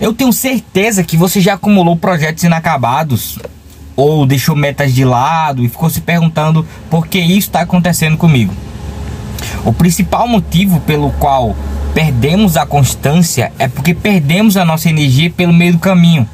Eu tenho certeza que você já acumulou projetos inacabados ou deixou metas de lado e ficou se perguntando por que isso está acontecendo comigo. O principal motivo pelo qual perdemos a constância é porque perdemos a nossa energia pelo meio do caminho.